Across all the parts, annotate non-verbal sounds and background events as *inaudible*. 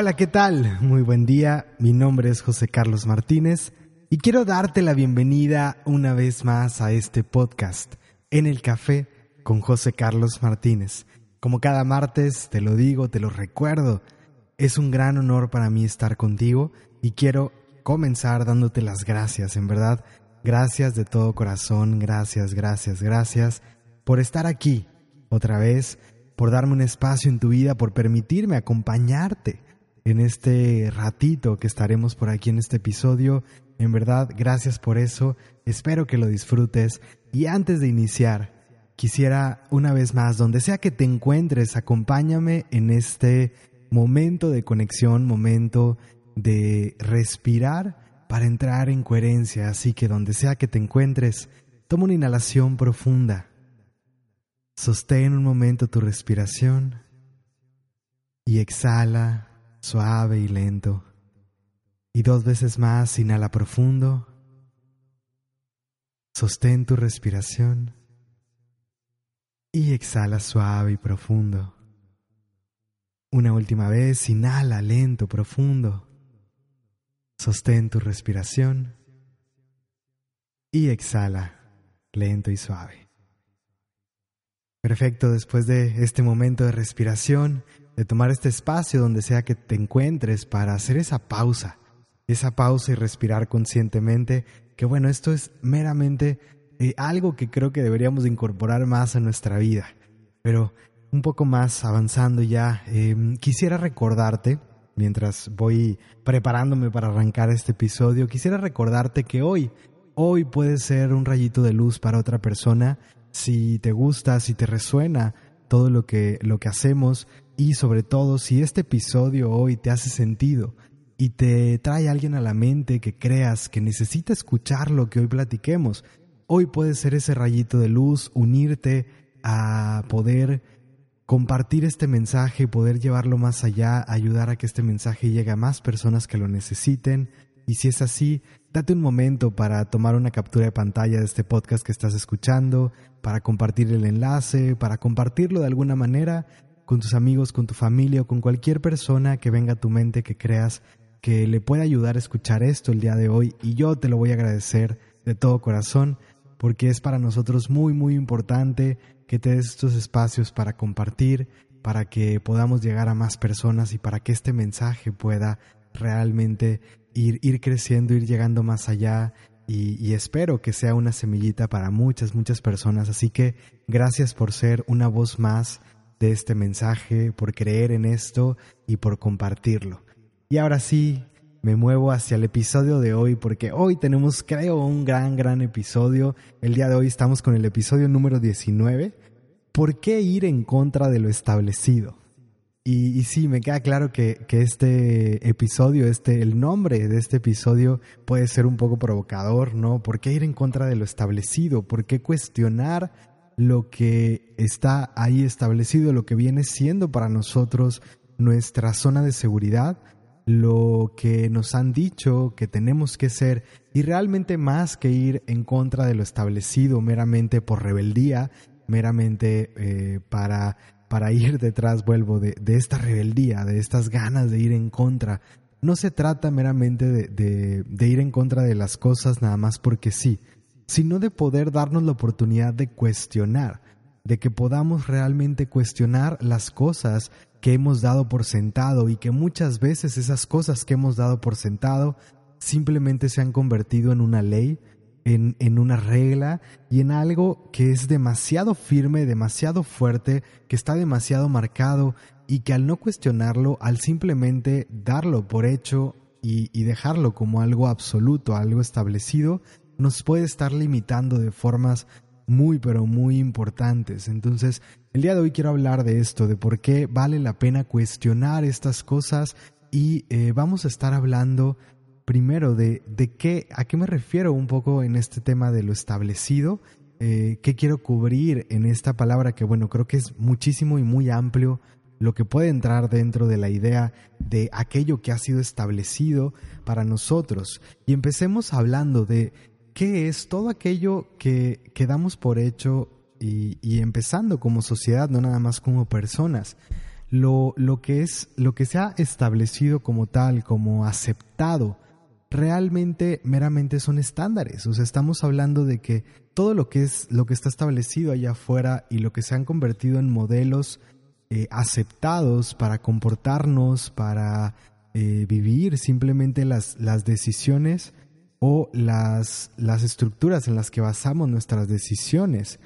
Hola, ¿qué tal? Muy buen día. Mi nombre es José Carlos Martínez y quiero darte la bienvenida una vez más a este podcast, En el Café con José Carlos Martínez. Como cada martes, te lo digo, te lo recuerdo, es un gran honor para mí estar contigo y quiero comenzar dándote las gracias, en verdad, gracias de todo corazón, gracias, gracias, gracias por estar aquí otra vez, por darme un espacio en tu vida, por permitirme acompañarte en este ratito que estaremos por aquí en este episodio. En verdad, gracias por eso. Espero que lo disfrutes. Y antes de iniciar, quisiera una vez más, donde sea que te encuentres, acompáñame en este momento de conexión, momento de respirar para entrar en coherencia. Así que donde sea que te encuentres, toma una inhalación profunda. Sostén un momento tu respiración y exhala suave y lento. Y dos veces más, inhala profundo. Sostén tu respiración y exhala suave y profundo. Una última vez, inhala lento, profundo. Sostén tu respiración y exhala lento y suave. Perfecto, después de este momento de respiración, de tomar este espacio donde sea que te encuentres para hacer esa pausa, esa pausa y respirar conscientemente, que bueno, esto es meramente eh, algo que creo que deberíamos incorporar más a nuestra vida. Pero un poco más avanzando ya, em, quisiera recordarte, mientras voy preparándome para arrancar este episodio, quisiera recordarte que hoy, hoy puede ser un rayito de luz para otra persona, si te gusta, si te resuena todo lo que, lo que hacemos, y sobre todo si este episodio hoy te hace sentido y te trae a alguien a la mente que creas que necesita escuchar lo que hoy platiquemos, hoy puede ser ese rayito de luz, unirte a poder compartir este mensaje, poder llevarlo más allá, ayudar a que este mensaje llegue a más personas que lo necesiten. Y si es así, date un momento para tomar una captura de pantalla de este podcast que estás escuchando, para compartir el enlace, para compartirlo de alguna manera con tus amigos, con tu familia o con cualquier persona que venga a tu mente que creas que le pueda ayudar a escuchar esto el día de hoy y yo te lo voy a agradecer de todo corazón porque es para nosotros muy muy importante que te des estos espacios para compartir, para que podamos llegar a más personas y para que este mensaje pueda realmente ir, ir creciendo, ir llegando más allá y, y, espero que sea una semillita para muchas, muchas personas. Así que gracias por ser una voz más de este mensaje, por creer en esto y por compartirlo. Y ahora sí, me muevo hacia el episodio de hoy porque hoy tenemos, creo, un gran, gran episodio. El día de hoy estamos con el episodio número 19. ¿Por qué ir en contra de lo establecido? Y, y sí, me queda claro que, que, este episodio, este, el nombre de este episodio puede ser un poco provocador, ¿no? ¿Por qué ir en contra de lo establecido? ¿Por qué cuestionar lo que está ahí establecido, lo que viene siendo para nosotros nuestra zona de seguridad, lo que nos han dicho que tenemos que ser y realmente más que ir en contra de lo establecido meramente por rebeldía, meramente eh, para, para ir detrás, vuelvo, de, de, esta rebeldía, de estas ganas de ir en contra. No se trata meramente de, de, de ir en contra de las cosas nada más porque sí, sino de poder darnos la oportunidad de cuestionar, de que podamos realmente cuestionar las cosas que hemos dado por sentado y que muchas veces esas cosas que hemos dado por sentado simplemente se han convertido en una ley, en, en, una regla y en algo que es demasiado firme, demasiado fuerte, que está demasiado marcado y que al no cuestionarlo, al simplemente darlo por hecho y, y dejarlo como algo absoluto, algo establecido, nos puede estar limitando de formas muy pero muy importantes. Entonces, el día de hoy quiero hablar de esto, de por qué vale la pena cuestionar estas cosas y eh, vamos a estar hablando primero de, de qué, a qué me refiero un poco en este tema de lo establecido, eh, qué quiero cubrir en esta palabra que bueno, creo que es muchísimo y muy amplio lo que puede entrar dentro de la idea de aquello que ha sido establecido para nosotros. Y empecemos hablando de qué es todo aquello que, damos por hecho y, empezando como sociedad, no nada más como personas. lo, lo, que es, lo que se ha establecido como tal, como aceptado, realmente meramente son estándares. O sea, estamos hablando de que todo lo que es lo que está establecido allá afuera y lo que se han convertido en modelos eh, aceptados para comportarnos, para eh, vivir simplemente las, las decisiones o las, las estructuras en las que basamos nuestras decisiones.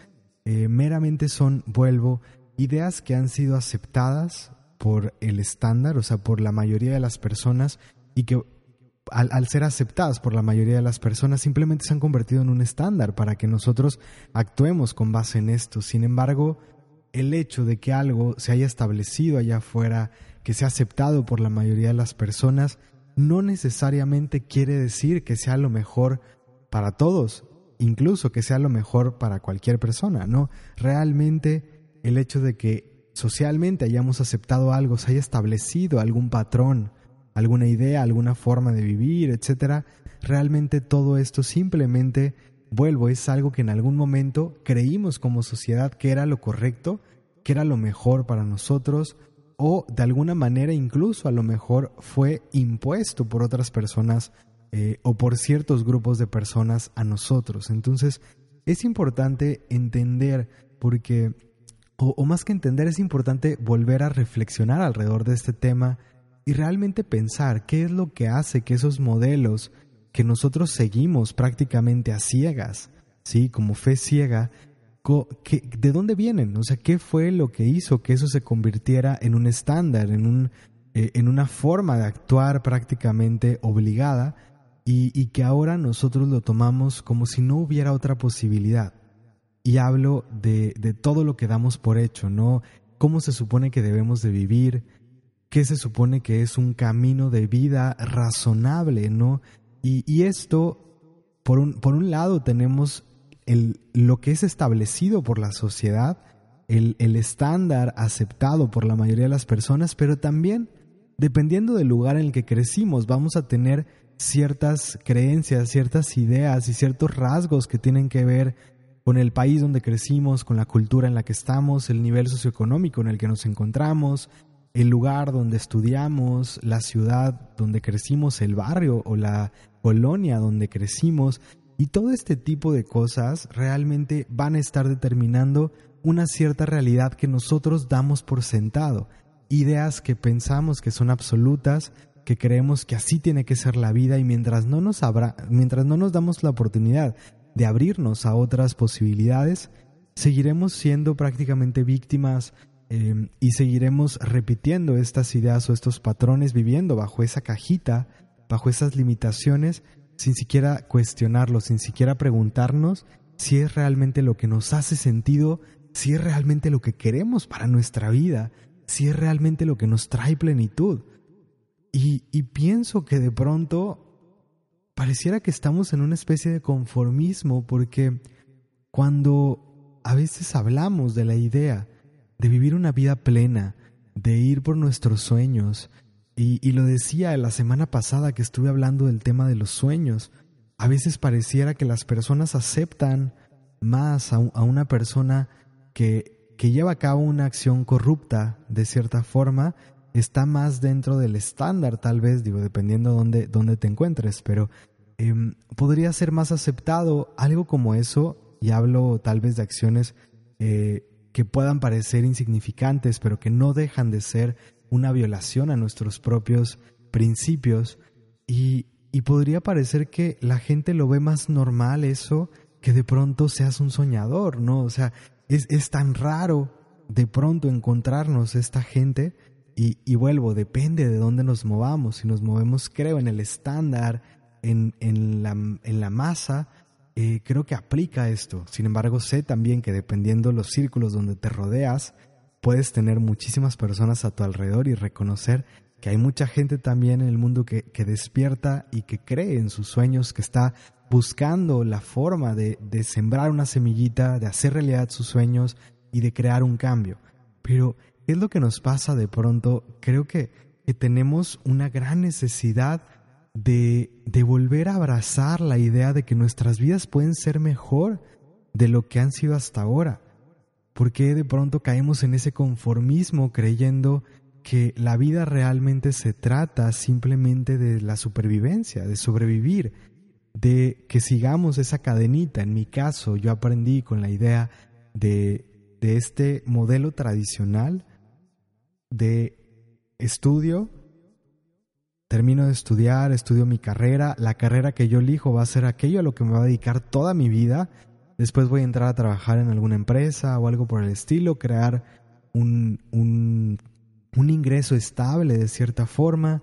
Eh, meramente son, vuelvo, ideas que han sido aceptadas por el estándar, o sea, por la mayoría de las personas y que al, ser aceptadas por la mayoría de las personas simplemente se han convertido en un estándar para que nosotros actuemos con base en esto. Sin embargo, el hecho de que algo se haya establecido allá afuera, que sea aceptado por la mayoría de las personas, no necesariamente quiere decir que sea lo mejor para todos, incluso que sea lo mejor para cualquier persona, ¿no? Realmente el hecho de que socialmente hayamos aceptado algo, se haya establecido algún patrón, alguna idea, alguna forma de vivir, etcétera, realmente todo esto simplemente, vuelvo, es algo que en algún momento creímos como sociedad que era lo correcto, que era lo mejor para nosotros, o de alguna manera incluso a lo mejor fue impuesto por otras personas eh, o por ciertos grupos de personas a nosotros. Entonces es importante entender porque, o más que entender, es importante volver a reflexionar alrededor de este tema y realmente pensar qué es lo que hace que esos modelos que nosotros seguimos prácticamente a ciegas, ¿sí? Como fe ciega, ¿de dónde vienen? O sea, ¿qué fue lo que hizo que eso se convirtiera en un estándar, en, un, eh, en una forma de actuar prácticamente obligada y, que ahora nosotros lo tomamos como si no hubiera otra posibilidad? Y hablo de, de todo lo que damos por hecho, ¿no? ¿Cómo se supone que debemos de vivir? ¿Qué se supone que es un camino de vida razonable, ¿no? Y, esto, por un, por un lado, tenemos el, lo que es establecido por la sociedad, el, el estándar aceptado por la mayoría de las personas, pero también, dependiendo del lugar en el que crecimos, vamos a tener ciertas creencias, ciertas ideas y ciertos rasgos que tienen que ver con el país donde crecimos, con la cultura en la que estamos, el nivel socioeconómico en el que nos encontramos, el lugar donde estudiamos, la ciudad donde crecimos, el barrio o la colonia donde crecimos. Y todo este tipo de cosas realmente van a estar determinando una cierta realidad que nosotros damos por sentado. Ideas que pensamos que son absolutas, que creemos que así tiene que ser la vida y mientras no nos, mientras no nos damos la oportunidad de abrirnos a otras posibilidades, seguiremos siendo prácticamente víctimas Em, y seguiremos repitiendo estas ideas o estos patrones, viviendo bajo esa cajita, bajo esas limitaciones, sin siquiera cuestionarlo, sin siquiera preguntarnos si es realmente lo que nos hace sentido, si es realmente lo que queremos para nuestra vida, si es realmente lo que nos trae plenitud. Y, y pienso que de pronto pareciera que estamos en una especie de conformismo porque cuando a veces hablamos de la idea de vivir una vida plena, de ir por nuestros sueños. Y, lo decía la semana pasada que estuve hablando del tema de los sueños. A veces pareciera que las personas aceptan más a, una persona que, que lleva a cabo una acción corrupta de cierta forma, está más dentro del estándar, tal vez, digo, dependiendo de dónde, dónde te encuentres, pero em, podría ser más aceptado algo como eso, y hablo tal vez de acciones eh, que puedan parecer insignificantes, pero que no dejan de ser una violación a nuestros propios principios. Y, podría parecer que la gente lo ve más normal eso que de pronto seas un soñador, ¿no? O sea, es, es tan raro de pronto encontrarnos esta gente y, y, vuelvo, depende de dónde nos movamos. Si nos movemos, creo, en el estándar, en, en, la, en la masa, eh, creo que aplica esto. Sin embargo, sé también que dependiendo los círculos donde te rodeas, puedes tener muchísimas personas a tu alrededor y reconocer que hay mucha gente también en el mundo que, despierta y que cree en sus sueños, que está buscando la forma de, sembrar una semillita, de hacer realidad sus sueños y de crear un cambio. Pero, ¿qué es lo que nos pasa de pronto? Creo que, que tenemos una gran necesidad de, de volver a abrazar la idea de que nuestras vidas pueden ser mejor de lo que han sido hasta ahora. ¿Por qué de pronto caemos en ese conformismo creyendo que la vida realmente se trata simplemente de la supervivencia, de sobrevivir, de que sigamos esa cadenita. En mi caso, yo aprendí con la idea de, de este modelo tradicional de estudio, termino de estudiar, estudio mi carrera, la carrera que yo elijo va a ser aquello a lo que me va a dedicar toda mi vida, después voy a entrar a trabajar en alguna empresa o algo por el estilo, crear un, un, un ingreso estable de cierta forma,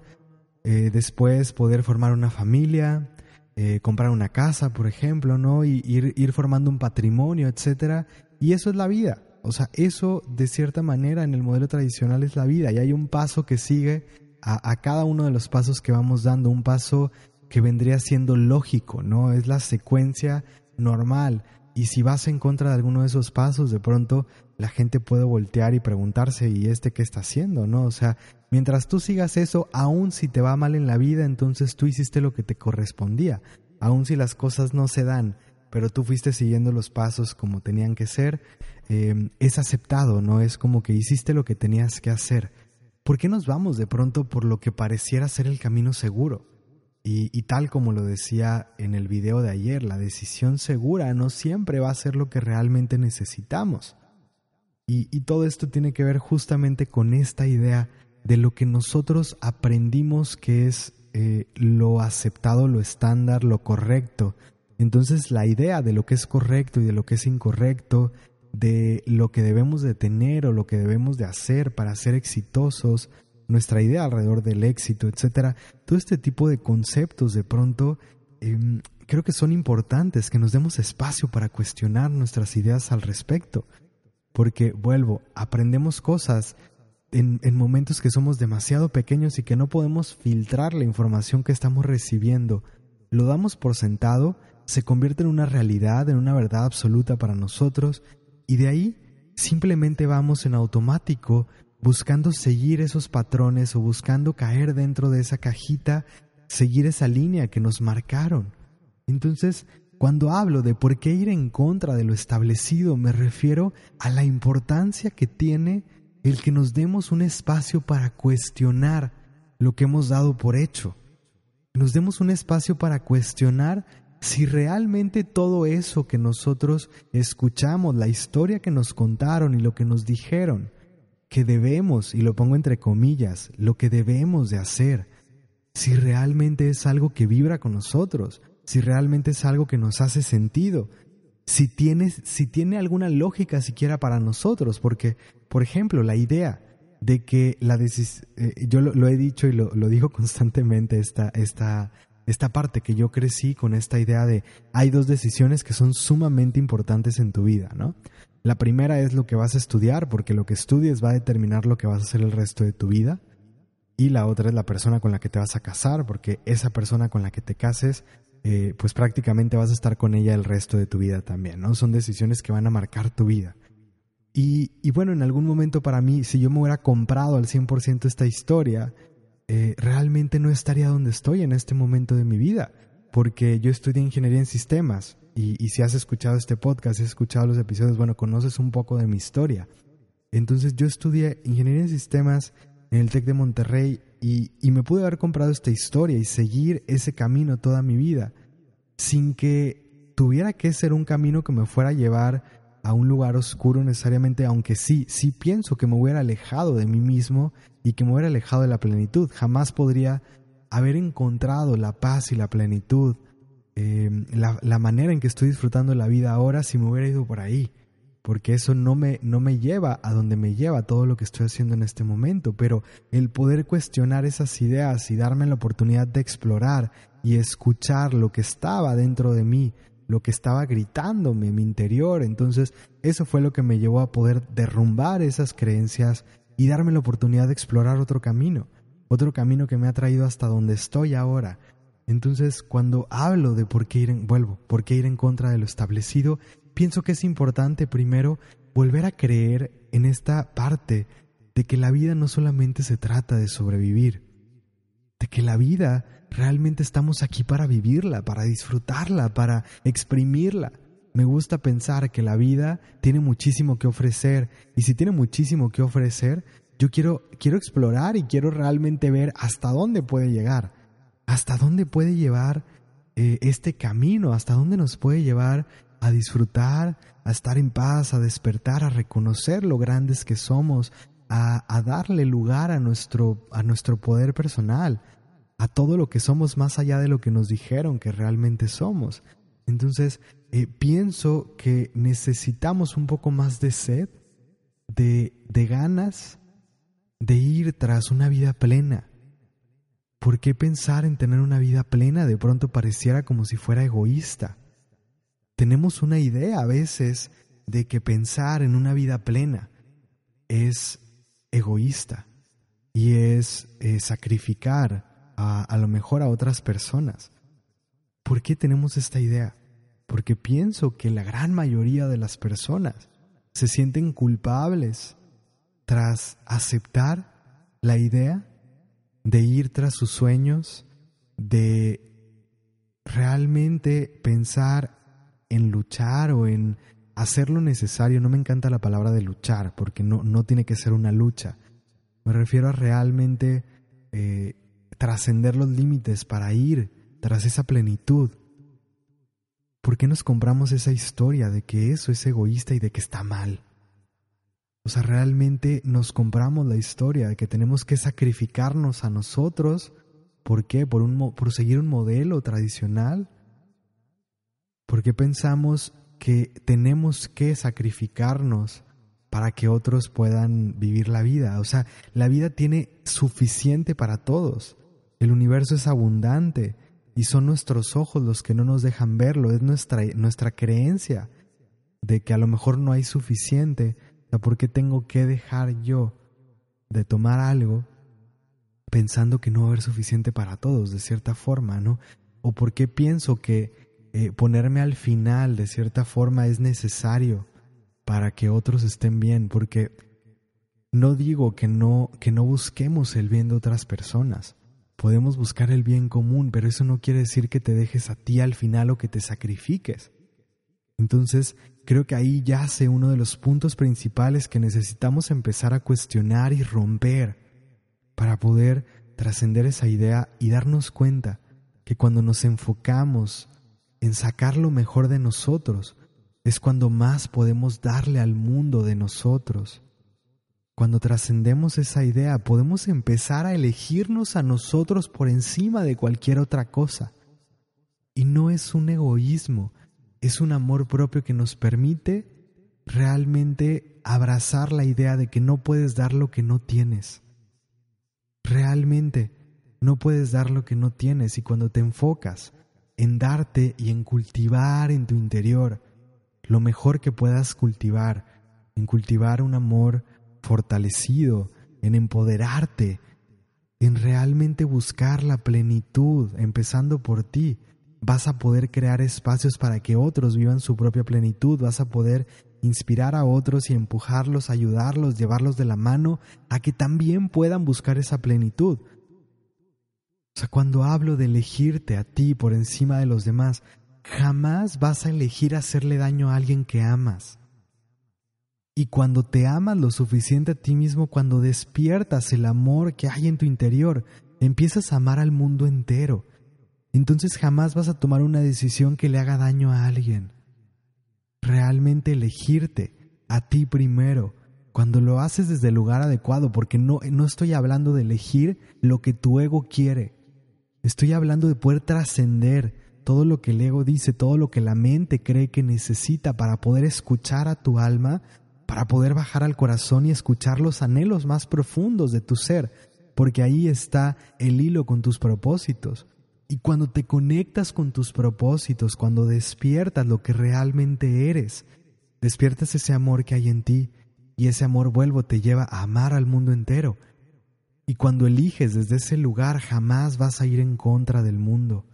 eh, después poder formar una familia, eh, comprar una casa, por ejemplo, ¿no? Y ir, ir formando un patrimonio, etcétera. Y eso es la vida. O sea, eso de cierta manera en el modelo tradicional es la vida. Y hay un paso que sigue a, a cada uno de los pasos que vamos dando, un paso que vendría siendo lógico, ¿no? Es la secuencia normal. Y si vas en contra de alguno de esos pasos, de pronto la gente puede voltear y preguntarse, ¿y este qué está haciendo? ¿No? O sea, mientras tú sigas eso, aun si te va mal en la vida, entonces tú hiciste lo que te correspondía. Aun si las cosas no se dan, pero tú fuiste siguiendo los pasos como tenían que ser, eh, es aceptado, ¿no? Es como que hiciste lo que tenías que hacer. ¿Por qué nos vamos de pronto por lo que pareciera ser el camino seguro? Y, tal como lo decía en el video de ayer, la decisión segura no siempre va a ser lo que realmente necesitamos. Y, todo esto tiene que ver justamente con esta idea de lo que nosotros aprendimos que es eh, lo aceptado, lo estándar, lo correcto. Entonces la idea de lo que es correcto y de lo que es incorrecto, de lo que debemos de tener o lo que debemos de hacer para ser exitosos, nuestra idea alrededor del éxito, etcétera, todo este tipo de conceptos de pronto em, creo que son importantes, que nos demos espacio para cuestionar nuestras ideas al respecto. Porque, vuelvo, aprendemos cosas en, en, momentos que somos demasiado pequeños y que no podemos filtrar la información que estamos recibiendo. Lo damos por sentado, se convierte en una realidad, en una verdad absoluta para nosotros, y de ahí simplemente vamos en automático buscando seguir esos patrones o buscando caer dentro de esa cajita, seguir esa línea que nos marcaron. Entonces, cuando hablo de por qué ir en contra de lo establecido, me refiero a la importancia que tiene el que nos demos un espacio para cuestionar lo que hemos dado por hecho. Nos demos un espacio para cuestionar si realmente todo eso que nosotros escuchamos, la historia que nos contaron y lo que nos dijeron, que debemos, y lo pongo entre comillas, lo que debemos de hacer, si realmente es algo que vibra con nosotros, si realmente es algo que nos hace sentido, si tiene, si tiene alguna lógica siquiera para nosotros, porque, por ejemplo, la idea de que la decisión, eh, yo lo, he dicho y lo, lo digo *laughs* constantemente, esta, esta, esta parte que yo crecí con esta idea de hay dos decisiones que son sumamente importantes en tu vida, ¿no? La primera es lo que vas a estudiar, porque lo que estudies va a determinar lo que vas a hacer el resto de tu vida. Y la otra es la persona con la que te vas a casar, porque esa persona con la que te cases, eh, pues prácticamente vas a estar con ella el resto de tu vida también, ¿no? Son decisiones que van a marcar tu vida. Y, y bueno, en algún momento para mí, si yo me hubiera comprado al 100% esta historia, eh, realmente no estaría donde estoy en este momento de mi vida, porque yo estudié ingeniería en sistemas y, si has escuchado este podcast, si has escuchado los episodios, bueno, conoces un poco de mi historia. Entonces yo estudié ingeniería en sistemas en el TEC de Monterrey y, y, me pude haber comprado esta historia y seguir ese camino toda mi vida sin que tuviera que ser un camino que me fuera a llevar a un lugar oscuro necesariamente, aunque sí, sí pienso que me hubiera alejado de mí mismo y que me hubiera alejado de la plenitud. Jamás podría haber encontrado la paz y la plenitud Em, la, manera en que estoy disfrutando la vida ahora si me hubiera ido por ahí, porque eso no me, no me lleva a donde me lleva todo lo que estoy haciendo en este momento, pero el poder cuestionar esas ideas y darme la oportunidad de explorar y escuchar lo que estaba dentro de mí, lo que estaba gritándome en mi interior, entonces eso fue lo que me llevó a poder derrumbar esas creencias y darme la oportunidad de explorar otro camino, otro camino que me ha traído hasta donde estoy ahora, entonces, cuando hablo de por qué ir en, vuelvo, por qué ir en contra de lo establecido, pienso que es importante primero volver a creer en esta parte de que la vida no solamente se trata de sobrevivir, de que la vida realmente estamos aquí para vivirla, para disfrutarla, para exprimirla. Me gusta pensar que la vida tiene muchísimo que ofrecer y si tiene muchísimo que ofrecer, yo quiero, quiero explorar y quiero realmente ver hasta dónde puede llegar, hasta dónde puede llevar eh, este camino, hasta dónde nos puede llevar a disfrutar, a estar en paz, a despertar, a reconocer lo grandes que somos, a, darle lugar a nuestro, a nuestro poder personal, a todo lo que somos más allá de lo que nos dijeron que realmente somos. Entonces, eh, pienso que necesitamos un poco más de sed, de ganas de ir tras una vida plena. ¿Por qué pensar en tener una vida plena de pronto pareciera como si fuera egoísta? Tenemos una idea a veces de que pensar en una vida plena es egoísta y es eh, sacrificar a, a lo mejor a otras personas. ¿Por qué tenemos esta idea? Porque pienso que la gran mayoría de las personas se sienten culpables tras aceptar la idea de ir tras sus sueños, de realmente pensar en luchar o en hacer lo necesario. No me encanta la palabra de luchar, porque no, no tiene que ser una lucha. Me refiero a realmente eh, trascender los límites para ir tras esa plenitud. ¿Por qué nos compramos esa historia de que eso es egoísta y de que está mal? O sea, realmente nos compramos la historia de que tenemos que sacrificarnos a nosotros. ¿Por qué? ¿Por, un, por seguir un modelo tradicional? ¿Por qué pensamos que tenemos que sacrificarnos para que otros puedan vivir la vida? O sea, la vida tiene suficiente para todos. El universo es abundante y son nuestros ojos los que no nos dejan verlo. Es nuestra, nuestra creencia de que a lo mejor no hay suficiente ¿por qué tengo que dejar yo de tomar algo pensando que no va a haber suficiente para todos, de cierta forma, ¿no? ¿O por qué pienso que eh, ponerme al final, de cierta forma, es necesario para que otros estén bien? Porque no digo que no, que no busquemos el bien de otras personas. Podemos buscar el bien común, pero eso no quiere decir que te dejes a ti al final o que te sacrifiques. Entonces, creo que ahí yace uno de los puntos principales que necesitamos empezar a cuestionar y romper para poder trascender esa idea y darnos cuenta que cuando nos enfocamos en sacar lo mejor de nosotros, es cuando más podemos darle al mundo de nosotros. Cuando trascendemos esa idea, podemos empezar a elegirnos a nosotros por encima de cualquier otra cosa. Y no es un egoísmo, es un amor propio que nos permite realmente abrazar la idea de que no puedes dar lo que no tienes. Realmente no puedes dar lo que no tienes y cuando te enfocas en darte y en cultivar en tu interior lo mejor que puedas cultivar, en cultivar un amor fortalecido, en empoderarte, en realmente buscar la plenitud, empezando por ti, vas a poder crear espacios para que otros vivan su propia plenitud, vas a poder inspirar a otros y empujarlos, ayudarlos, llevarlos de la mano a que también puedan buscar esa plenitud. O sea, cuando hablo de elegirte a ti por encima de los demás, jamás vas a elegir hacerle daño a alguien que amas. Y cuando te amas lo suficiente a ti mismo, cuando despiertas el amor que hay en tu interior, empiezas a amar al mundo entero entonces jamás vas a tomar una decisión que le haga daño a alguien. Realmente elegirte a ti primero, cuando lo haces desde el lugar adecuado, porque no, no estoy hablando de elegir lo que tu ego quiere, estoy hablando de poder trascender todo lo que el ego dice, todo lo que la mente cree que necesita para poder escuchar a tu alma, para poder bajar al corazón y escuchar los anhelos más profundos de tu ser, porque ahí está el hilo con tus propósitos. Y cuando te conectas con tus propósitos, cuando despiertas lo que realmente eres, despiertas ese amor que hay en ti y ese amor vuelvo te lleva a amar al mundo entero. Y cuando eliges desde ese lugar jamás vas a ir en contra del mundo.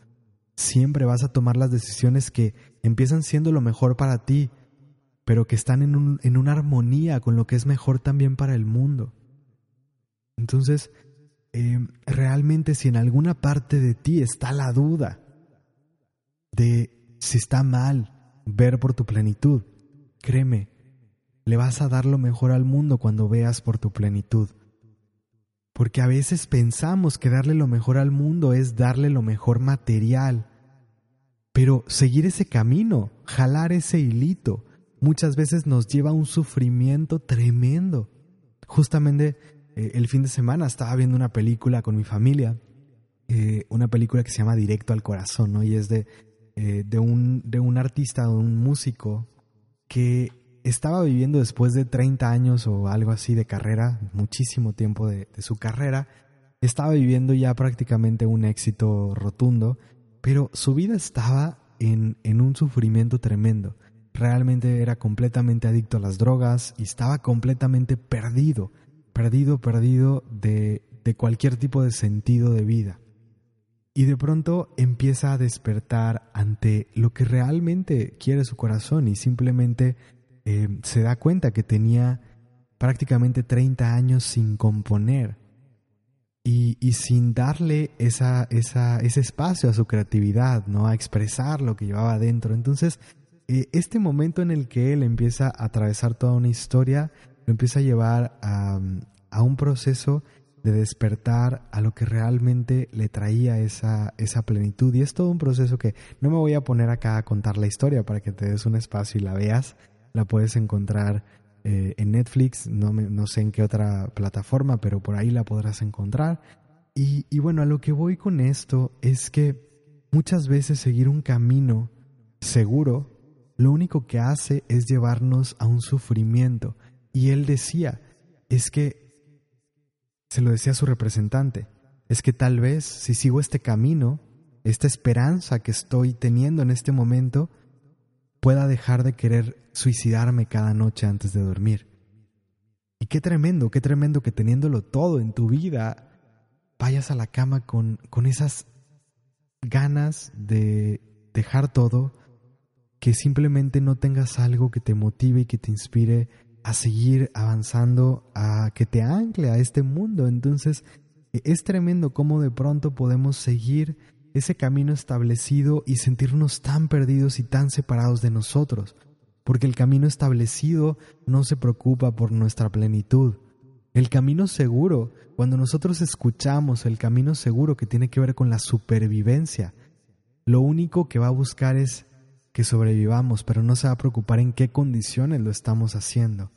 Siempre vas a tomar las decisiones que empiezan siendo lo mejor para ti, pero que están en, un, en una armonía con lo que es mejor también para el mundo. Entonces, eh, realmente si en alguna parte de ti está la duda de si está mal ver por tu plenitud, créeme, le vas a dar lo mejor al mundo cuando veas por tu plenitud. Porque a veces pensamos que darle lo mejor al mundo es darle lo mejor material. Pero seguir ese camino, jalar ese hilito, muchas veces nos lleva a un sufrimiento tremendo. Justamente eh, el fin de semana estaba viendo una película con mi familia, eh, una película que se llama Directo al Corazón, ¿no? Y es de, eh, de, un, de un artista, de un músico que estaba viviendo después de 30 años o algo así de carrera, muchísimo tiempo de, su carrera, estaba viviendo ya prácticamente un éxito rotundo, pero su vida estaba en, en un sufrimiento tremendo. Realmente era completamente adicto a las drogas y estaba completamente perdido, perdido, perdido de, de cualquier tipo de sentido de vida. Y de pronto empieza a despertar ante lo que realmente quiere su corazón y simplemente eh, se da cuenta que tenía prácticamente 30 años sin componer y, sin darle esa, esa, ese espacio a su creatividad, ¿no? a expresar lo que llevaba dentro. Entonces, eh, este momento en el que él empieza a atravesar toda una historia, lo empieza a llevar a, un proceso de despertar a lo que realmente le traía esa, esa plenitud. Y es todo un proceso que no me voy a poner acá a contar la historia para que te des un espacio y la veas, la puedes encontrar eh, en Netflix, no, no, sé en qué otra plataforma, pero por ahí la podrás encontrar. Y, y bueno, a lo que voy con esto es que muchas veces seguir un camino seguro, lo único que hace es llevarnos a un sufrimiento. Y él decía, es que, se lo decía a su representante, es que tal vez si sigo este camino, esta esperanza que estoy teniendo en este momento, pueda dejar de querer suicidarme cada noche antes de dormir. Y qué tremendo, qué tremendo que teniéndolo todo en tu vida, vayas a la cama con, con esas ganas de dejar todo, que simplemente no tengas algo que te motive y que te inspire a seguir avanzando, a que te ancle a este mundo. Entonces, es tremendo cómo de pronto podemos seguir ese camino establecido y sentirnos tan perdidos y tan separados de nosotros, porque el camino establecido no se preocupa por nuestra plenitud. El camino seguro, cuando nosotros escuchamos el camino seguro que tiene que ver con la supervivencia, lo único que va a buscar es que sobrevivamos, pero no se va a preocupar en qué condiciones lo estamos haciendo.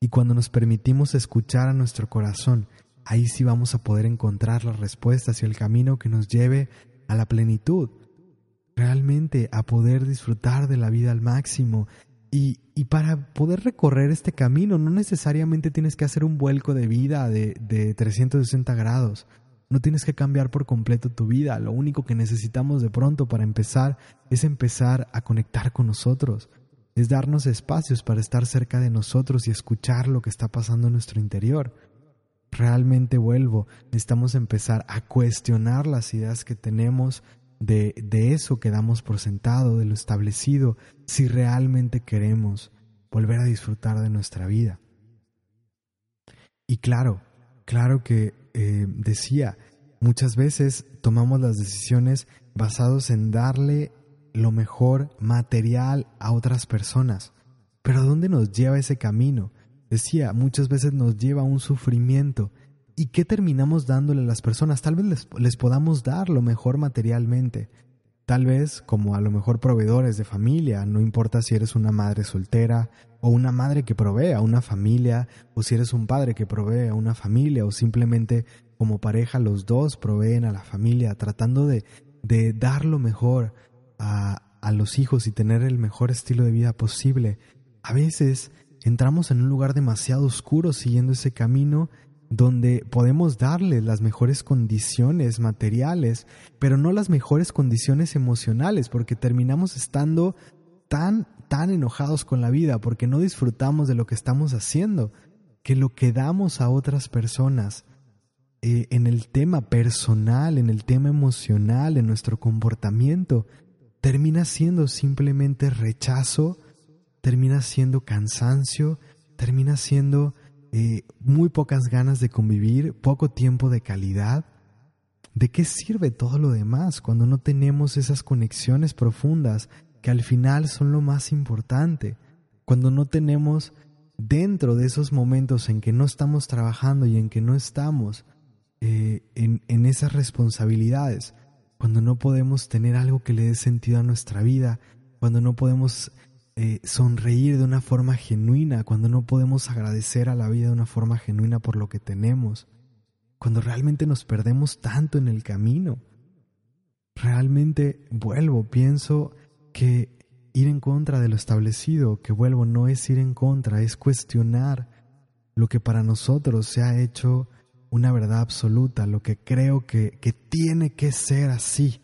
Y cuando nos permitimos escuchar a nuestro corazón, ahí sí vamos a poder encontrar las respuestas y el camino que nos lleve a la plenitud, realmente a poder disfrutar de la vida al máximo. Y, y, para poder recorrer este camino no necesariamente tienes que hacer un vuelco de vida de, de 360 grados. No tienes que cambiar por completo tu vida. Lo único que necesitamos de pronto para empezar es empezar a conectar con nosotros. Es darnos espacios para estar cerca de nosotros y escuchar lo que está pasando en nuestro interior realmente vuelvo, necesitamos empezar a cuestionar las ideas que tenemos de, de eso que damos por sentado, de lo establecido, si realmente queremos volver a disfrutar de nuestra vida. Y claro, claro que eh, decía, muchas veces tomamos las decisiones basados en darle lo mejor material a otras personas. Pero ¿a dónde nos lleva ese camino? Decía, muchas veces nos lleva a un sufrimiento. ¿Y qué terminamos dándole a las personas? Tal vez les, podamos dar lo mejor materialmente. Tal vez como a lo mejor proveedores de familia, no importa si eres una madre soltera o una madre que provee a una familia, o si eres un padre que provee a una familia, o simplemente como pareja los dos proveen a la familia, tratando de, de dar lo mejor a, a los hijos y tener el mejor estilo de vida posible. A veces entramos en un lugar demasiado oscuro siguiendo ese camino donde podemos darle las mejores condiciones materiales, pero no las mejores condiciones emocionales, porque terminamos estando tan, tan enojados con la vida, porque no disfrutamos de lo que estamos haciendo, que lo que damos a otras personas eh, en el tema personal, en el tema emocional, en nuestro comportamiento, termina siendo simplemente rechazo termina siendo cansancio, termina siendo eh, muy pocas ganas de convivir, poco tiempo de calidad. ¿De qué sirve todo lo demás cuando no tenemos esas conexiones profundas que al final son lo más importante? Cuando no tenemos dentro de esos momentos en que no estamos trabajando y en que no estamos eh, en, en esas responsabilidades, cuando no podemos tener algo que le dé sentido a nuestra vida, cuando no podemos eh, sonreír de una forma genuina, cuando no podemos agradecer a la vida de una forma genuina por lo que tenemos, cuando realmente nos perdemos tanto en el camino. Realmente vuelvo, pienso que ir en contra de lo establecido, que vuelvo, no es ir en contra, es cuestionar lo que para nosotros se ha hecho una verdad absoluta, lo que creo que, que tiene que ser así.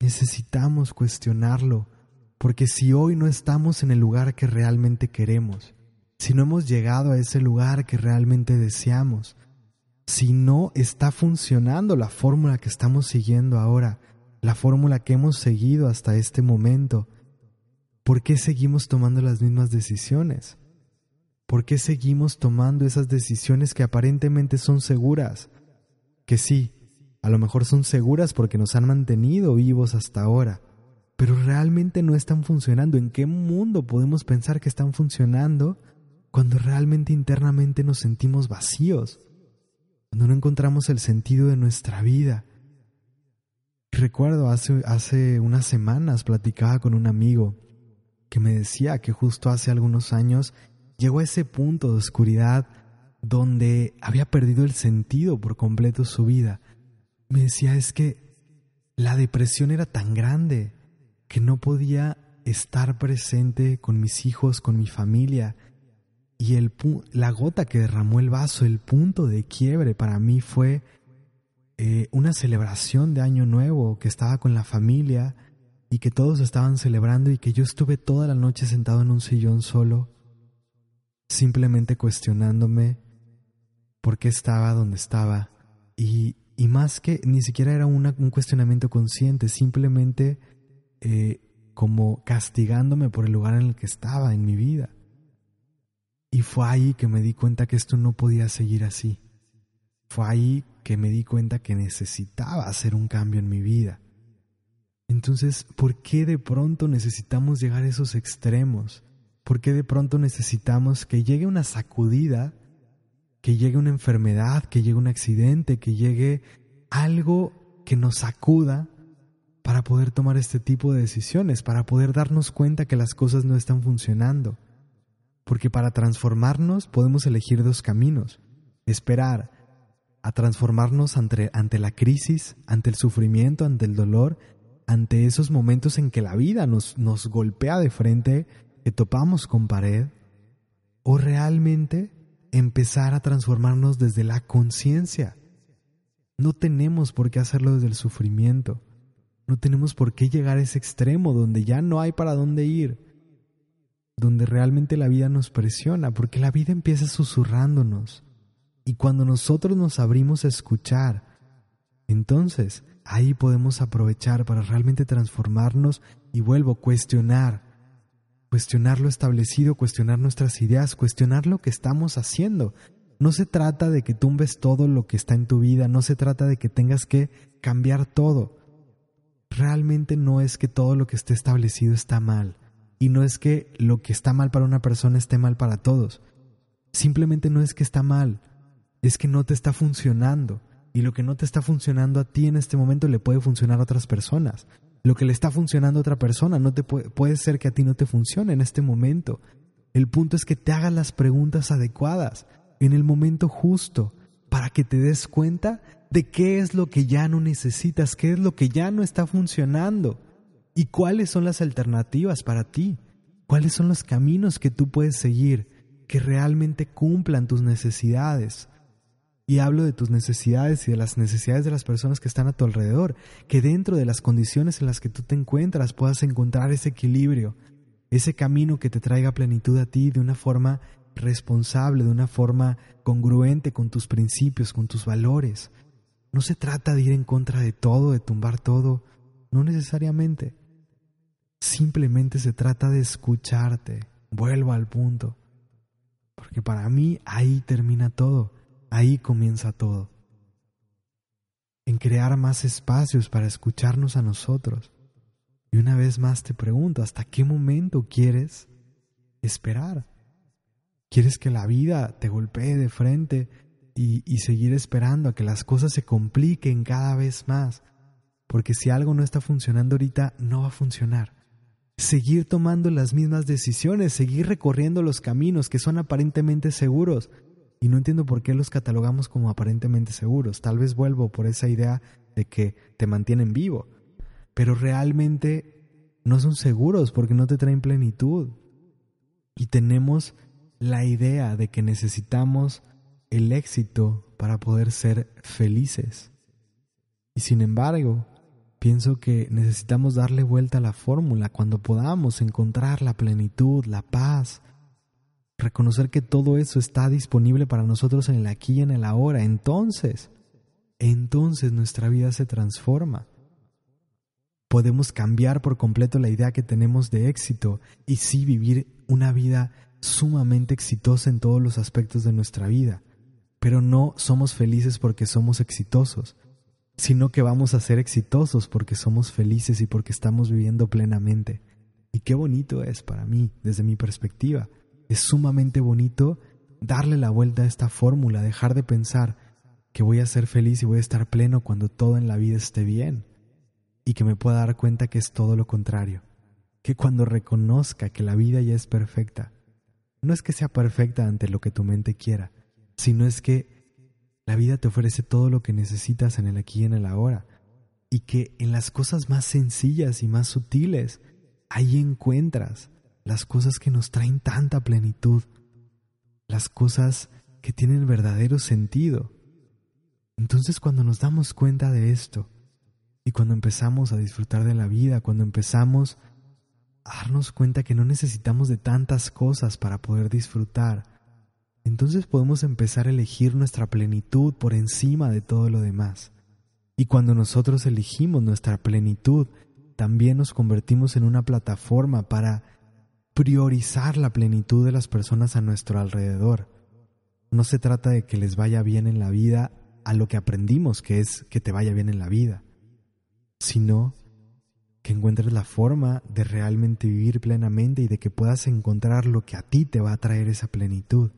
Necesitamos cuestionarlo, porque si hoy no estamos en el lugar que realmente queremos, si no hemos llegado a ese lugar que realmente deseamos, si no está funcionando la fórmula que estamos siguiendo ahora, la fórmula que hemos seguido hasta este momento, ¿por qué seguimos tomando las mismas decisiones? ¿Por qué seguimos tomando esas decisiones que aparentemente son seguras? Que sí, a lo mejor son seguras porque nos han mantenido vivos hasta ahora, pero realmente no están funcionando. ¿En qué mundo podemos pensar que están funcionando cuando realmente internamente nos sentimos vacíos? Cuando no encontramos el sentido de nuestra vida. Recuerdo hace, hace unas semanas platicaba con un amigo que me decía que justo hace algunos años llegó a ese punto de oscuridad donde había perdido el sentido por completo su vida. Me decía es que la depresión era tan grande que no podía estar presente con mis hijos, con mi familia. Y el, la gota que derramó el vaso, el punto de quiebre para mí fue eh, una celebración de Año Nuevo, que estaba con la familia y que todos estaban celebrando y que yo estuve toda la noche sentado en un sillón solo, simplemente cuestionándome por qué estaba donde estaba. Y, y más que ni siquiera era un cuestionamiento consciente, simplemente eh, como castigándome por el lugar en el que estaba en mi vida. Y fue ahí que me di cuenta que esto no podía seguir así. Fue ahí que me di cuenta que necesitaba hacer un cambio en mi vida. Entonces, ¿por qué de pronto necesitamos llegar a esos extremos? ¿Por qué de pronto necesitamos que llegue una sacudida, que llegue una enfermedad, que llegue un accidente, que llegue algo que nos sacuda para poder tomar este tipo de decisiones, para poder darnos cuenta que las cosas no están funcionando? Porque para transformarnos podemos elegir dos caminos. Esperar a transformarnos ante, la crisis, ante el sufrimiento, ante el dolor, ante esos momentos en que la vida nos, nos golpea de frente, que topamos con pared, o realmente empezar a transformarnos desde la conciencia. No tenemos por qué hacerlo desde el sufrimiento. No tenemos por qué llegar a ese extremo donde ya no hay para dónde ir, donde realmente la vida nos presiona, porque la vida empieza susurrándonos. Y cuando nosotros nos abrimos a escuchar, entonces ahí podemos aprovechar para realmente transformarnos y vuelvo a cuestionar, cuestionar lo establecido, cuestionar nuestras ideas, cuestionar lo que estamos haciendo. No se trata de que tumbes todo lo que está en tu vida, no se trata de que tengas que cambiar todo. Realmente no es que todo lo que esté establecido está mal, y no es que lo que está mal para una persona esté mal para todos. Simplemente no es que está mal, es que no te está funcionando y lo que no te está funcionando a ti en este momento le puede funcionar a otras personas. Lo que le está funcionando a otra persona no te puede, puede ser que a ti no te funcione en este momento. El punto es que te hagas las preguntas adecuadas en el momento justo para que te des cuenta de qué es lo que ya no necesitas, qué es lo que ya no está funcionando. Y cuáles son las alternativas para ti, cuáles son los caminos que tú puedes seguir que realmente cumplan tus necesidades, y hablo de tus necesidades y de las necesidades de las personas que están a tu alrededor, que dentro de las condiciones en las que tú te encuentras puedas encontrar ese equilibrio, ese camino que te traiga plenitud a ti de una forma responsable, de una forma congruente con tus principios, con tus valores. No se trata de ir en contra de todo, de tumbar todo, no necesariamente. Simplemente se trata de escucharte. Vuelvo al punto. Porque para mí ahí termina todo Ahí comienza todo. En crear más espacios para escucharnos a nosotros. Y una vez más te pregunto, ¿hasta qué momento quieres esperar? ¿Quieres que la vida te golpee de frente y, seguir esperando a que las cosas se compliquen cada vez más. Porque si algo no está funcionando ahorita, no va a funcionar. Seguir tomando las mismas decisiones, seguir recorriendo los caminos que son aparentemente seguros. Y no entiendo por qué los catalogamos como aparentemente seguros. Tal vez vuelvo por esa idea de que te mantienen vivo. Pero realmente no son seguros porque no te traen plenitud. Y tenemos la idea de que necesitamos el éxito para poder ser felices. Y sin embargo, pienso que necesitamos darle vuelta a la fórmula cuando podamos encontrar la plenitud, la paz, reconocer que todo eso está disponible para nosotros en el aquí y en el ahora. Entonces, entonces nuestra vida se transforma. Podemos cambiar por completo la idea que tenemos de éxito y sí vivir una vida sumamente exitosa en todos los aspectos de nuestra vida. Pero no somos felices porque somos exitosos, sino que vamos a ser exitosos porque somos felices y porque estamos viviendo plenamente. Y qué bonito es para mí, desde mi perspectiva. Es sumamente bonito darle la vuelta a esta fórmula, dejar de pensar que voy a ser feliz y voy a estar pleno cuando todo en la vida esté bien y que me pueda dar cuenta que es todo lo contrario, que cuando reconozca que la vida ya es perfecta, no es que sea perfecta ante lo que tu mente quiera, sino es que la vida te ofrece todo lo que necesitas en el aquí y en el ahora, y que en las cosas más sencillas y más sutiles, ahí encuentras las cosas que nos traen tanta plenitud, las cosas que tienen verdadero sentido. Entonces cuando nos damos cuenta de esto, y cuando empezamos a disfrutar de la vida, cuando empezamos a darnos cuenta que no necesitamos de tantas cosas para poder disfrutar, entonces podemos empezar a elegir nuestra plenitud por encima de todo lo demás. Y cuando nosotros elegimos nuestra plenitud, también nos convertimos en una plataforma para priorizar la plenitud de las personas a nuestro alrededor. No se trata de que les vaya bien en la vida a lo que aprendimos, que es que te vaya bien en la vida sino que encuentres la forma de realmente vivir plenamente y de que puedas encontrar lo que a ti te va a traer esa plenitud.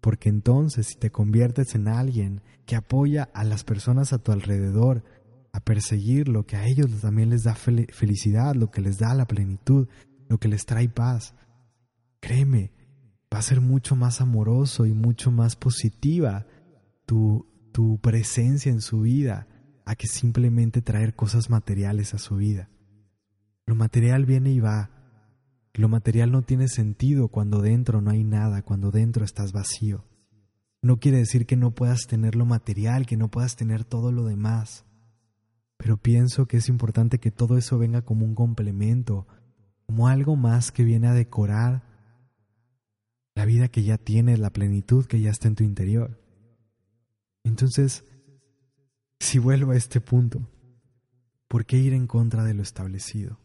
Porque entonces si te conviertes en alguien que apoya a las personas a tu alrededor a perseguir lo que a ellos también les da felicidad, lo que les da la plenitud, lo que les trae paz, créeme, va a ser mucho más amoroso y mucho más positiva tu, tu presencia en su vida a que simplemente traer cosas materiales a su vida. Lo material viene y va. Lo material no tiene sentido cuando dentro no hay nada, cuando dentro estás vacío. No quiere decir que no puedas tener lo material, que no puedas tener todo lo demás. Pero pienso que es importante que todo eso venga como un complemento, como algo más que viene a decorar la vida que ya tienes, la plenitud que ya está en tu interior. Entonces, si vuelvo a este punto, ¿por qué ir en contra de lo establecido?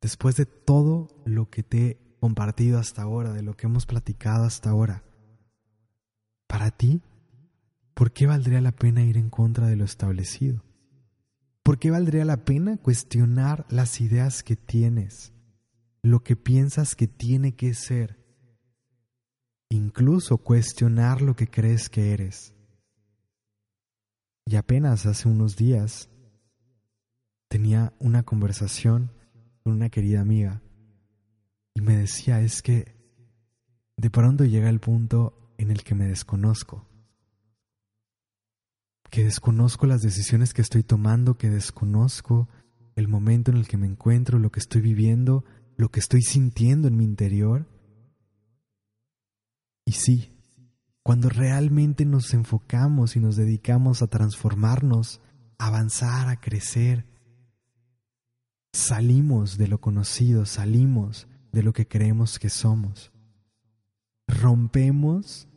Después de todo lo que te he compartido hasta ahora, de lo que hemos platicado hasta ahora, para ti, ¿por qué valdría la pena ir en contra de lo establecido? ¿Por qué valdría la pena cuestionar las ideas que tienes, lo que piensas que tiene que ser, incluso cuestionar lo que crees que eres? Y apenas hace unos días tenía una conversación con una querida amiga y me decía, es que de pronto llega el punto en el que me desconozco, que desconozco las decisiones que estoy tomando, que desconozco el momento en el que me encuentro, lo que estoy viviendo, lo que estoy sintiendo en mi interior. Y sí, cuando realmente nos enfocamos y nos dedicamos a transformarnos, a avanzar, a crecer, salimos de lo conocido, salimos de lo que creemos que somos. Rompemos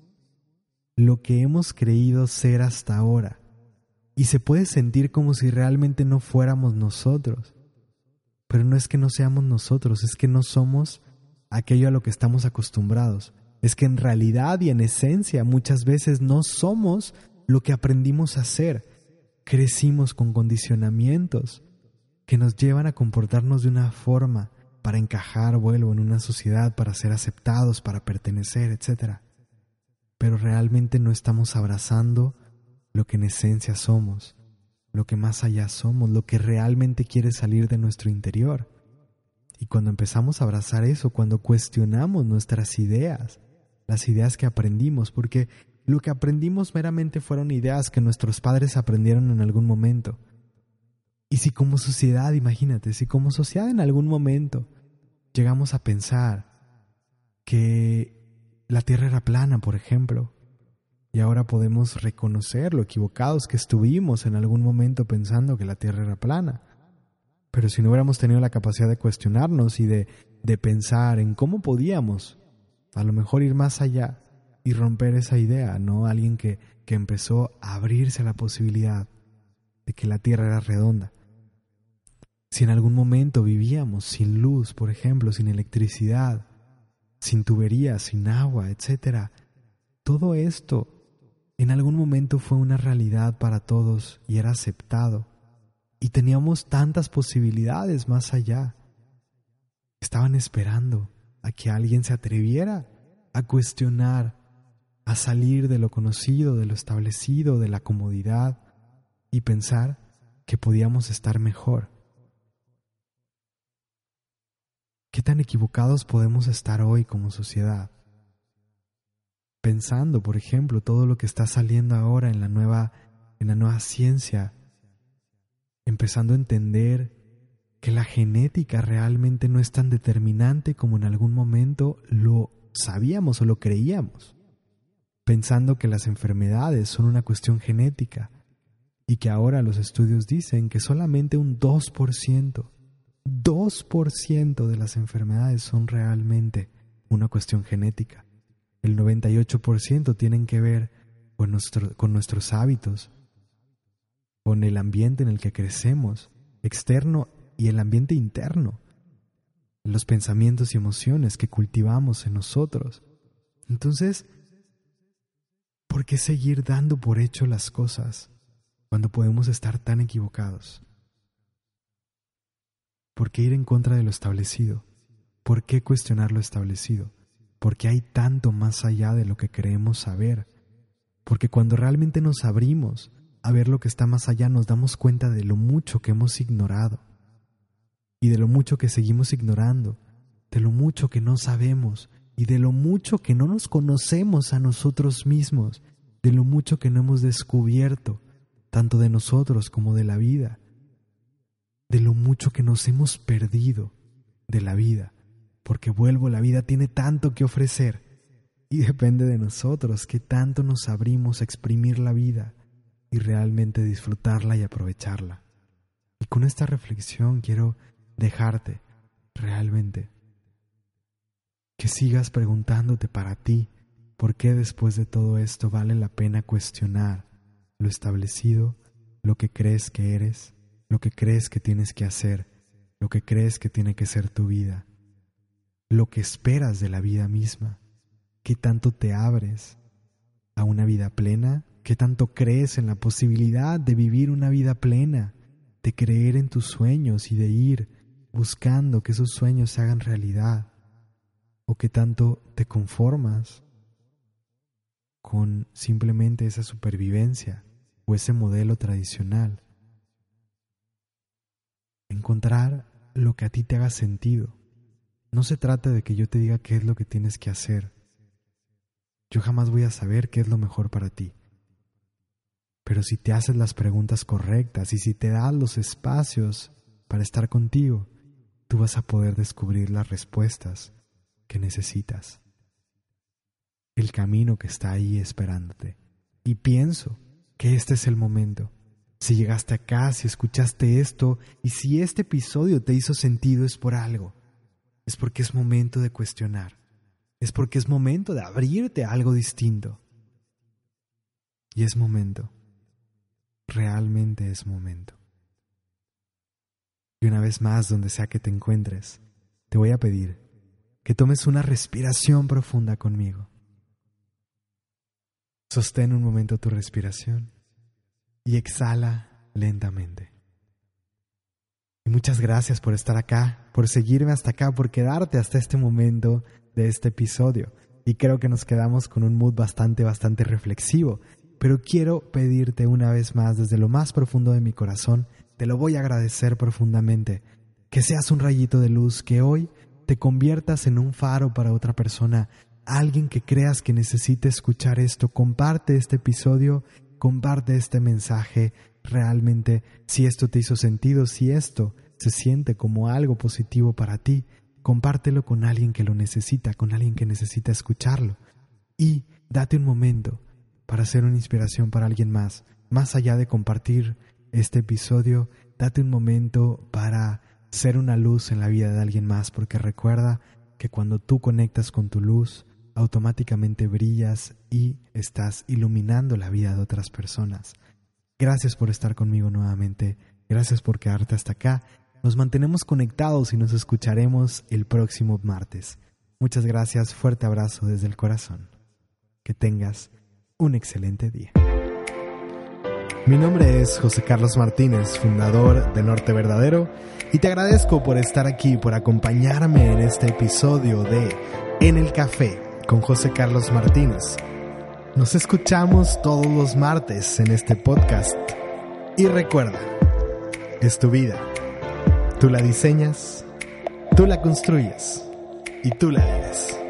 lo que hemos creído ser hasta ahora y se puede sentir como si realmente no fuéramos nosotros. Pero no es que no seamos nosotros, es que no somos aquello a lo que estamos acostumbrados es que en realidad y en esencia muchas veces no somos lo que aprendimos a ser. Crecimos con condicionamientos que nos llevan a comportarnos de una forma para encajar, vuelvo, en una sociedad, para ser aceptados, para pertenecer, etc. pero realmente no estamos abrazando lo que en esencia somos, lo que más allá somos, lo que realmente quiere salir de nuestro interior. Y cuando empezamos a abrazar eso, cuando cuestionamos nuestras ideas, las ideas que aprendimos, porque lo que aprendimos meramente fueron ideas que nuestros padres aprendieron en algún momento. Y si como sociedad, imagínate, si como sociedad en algún momento llegamos a pensar que la Tierra era plana, por ejemplo, y ahora podemos reconocer lo equivocados que estuvimos en algún momento pensando que la Tierra era plana. Pero si no hubiéramos tenido la capacidad de cuestionarnos y de, de pensar en cómo podíamos a lo mejor ir más allá y romper esa idea, ¿no? Alguien que, que empezó a abrirse a la posibilidad de que la Tierra era redonda. Si en algún momento vivíamos sin luz, por ejemplo, sin electricidad, sin tuberías, sin agua, etc., todo esto en algún momento fue una realidad para todos y era aceptado. Y teníamos tantas posibilidades más allá. Estaban esperando a que alguien se atreviera a cuestionar, a salir de lo conocido, de lo establecido, de la comodidad y pensar que podíamos estar mejor. ¿Qué tan equivocados podemos estar hoy como sociedad? pensando, por ejemplo, todo lo que está saliendo ahora en la nueva, en la nueva ciencia, empezando a entender que la genética realmente no es tan determinante como en algún momento lo sabíamos o lo creíamos, pensando que las enfermedades son una cuestión genética y que ahora los estudios dicen que solamente un 2%, 2% de las enfermedades son realmente una cuestión genética el 98% tienen que ver con, con nuestros hábitos, con el ambiente en el que crecemos, externo y el ambiente interno, los pensamientos y emociones que cultivamos en nosotros. Entonces, ¿por qué seguir dando por hecho las cosas cuando podemos estar tan equivocados? ¿Por qué ir en contra de lo establecido? ¿Por qué cuestionar lo establecido? porque hay tanto más allá de lo que creemos saber, porque cuando realmente nos abrimos a ver lo que está más allá nos damos cuenta de lo mucho que hemos ignorado y de lo mucho que seguimos ignorando, de lo mucho que no sabemos y de lo mucho que no nos conocemos a nosotros mismos, de lo mucho que no hemos descubierto, tanto de nosotros como de la vida, de lo mucho que nos hemos perdido de la vida porque vuelvo, la vida tiene tanto que ofrecer y depende de nosotros que tanto nos abrimos a exprimir la vida y realmente disfrutarla y aprovecharla. Y con esta reflexión quiero dejarte realmente que sigas preguntándote para ti por qué después de todo esto vale la pena cuestionar lo establecido, lo que crees que eres, lo que crees que tienes que hacer, lo que crees que tiene que ser tu vida lo que esperas de la vida misma, qué tanto te abres a una vida plena, qué tanto crees en la posibilidad de vivir una vida plena, de creer en tus sueños y de ir buscando que esos sueños se hagan realidad, o qué tanto te conformas con simplemente esa supervivencia o ese modelo tradicional. Encontrar lo que a ti te haga sentido no se trata de que yo te diga qué es lo que tienes que hacer. Yo jamás voy a saber qué es lo mejor para ti. Pero si te haces las preguntas correctas y si te das los espacios para estar contigo, tú vas a poder descubrir las respuestas que necesitas. El camino que está ahí esperándote. Y pienso que este es el momento. Si llegaste acá, si escuchaste esto y si este episodio te hizo sentido es por algo es porque es momento de cuestionar, es porque es momento de abrirte a algo distinto. Y es momento, realmente es momento. Y una vez más, donde sea que te encuentres, te voy a pedir que tomes una respiración profunda conmigo. Sostén un momento tu respiración y exhala lentamente. Y muchas gracias por estar acá, por seguirme hasta acá, por quedarte hasta este momento de este episodio. y creo que nos quedamos con un mood bastante, bastante reflexivo. Pero quiero pedirte una vez más desde lo más profundo de mi corazón, te lo voy a agradecer profundamente, que seas un rayito de luz, que hoy te conviertas en un faro para otra persona, alguien que creas que necesite escuchar esto, comparte este episodio, comparte este mensaje, realmente si esto te hizo sentido, si esto se siente como algo positivo para ti, compártelo con alguien que lo necesita, con alguien que necesita escucharlo. Y date un momento para ser una inspiración para alguien más. Más allá de compartir este episodio, date un momento para ser una luz en la vida de alguien más, porque recuerda que cuando tú conectas con tu luz, automáticamente brillas y estás iluminando la vida de otras personas. Gracias por estar conmigo nuevamente, gracias por quedarte hasta acá nos mantenemos conectados y nos escucharemos el próximo martes. Muchas gracias, fuerte abrazo desde el corazón. Que tengas un excelente día. Mi nombre es José Carlos Martínez, fundador de Norte Verdadero, y te agradezco por estar aquí, por acompañarme en este episodio de En el Café con José Carlos Martínez. Nos escuchamos todos los martes en este podcast. Y recuerda, es tu vida Tú la diseñas, tú la construyes y tú la vives.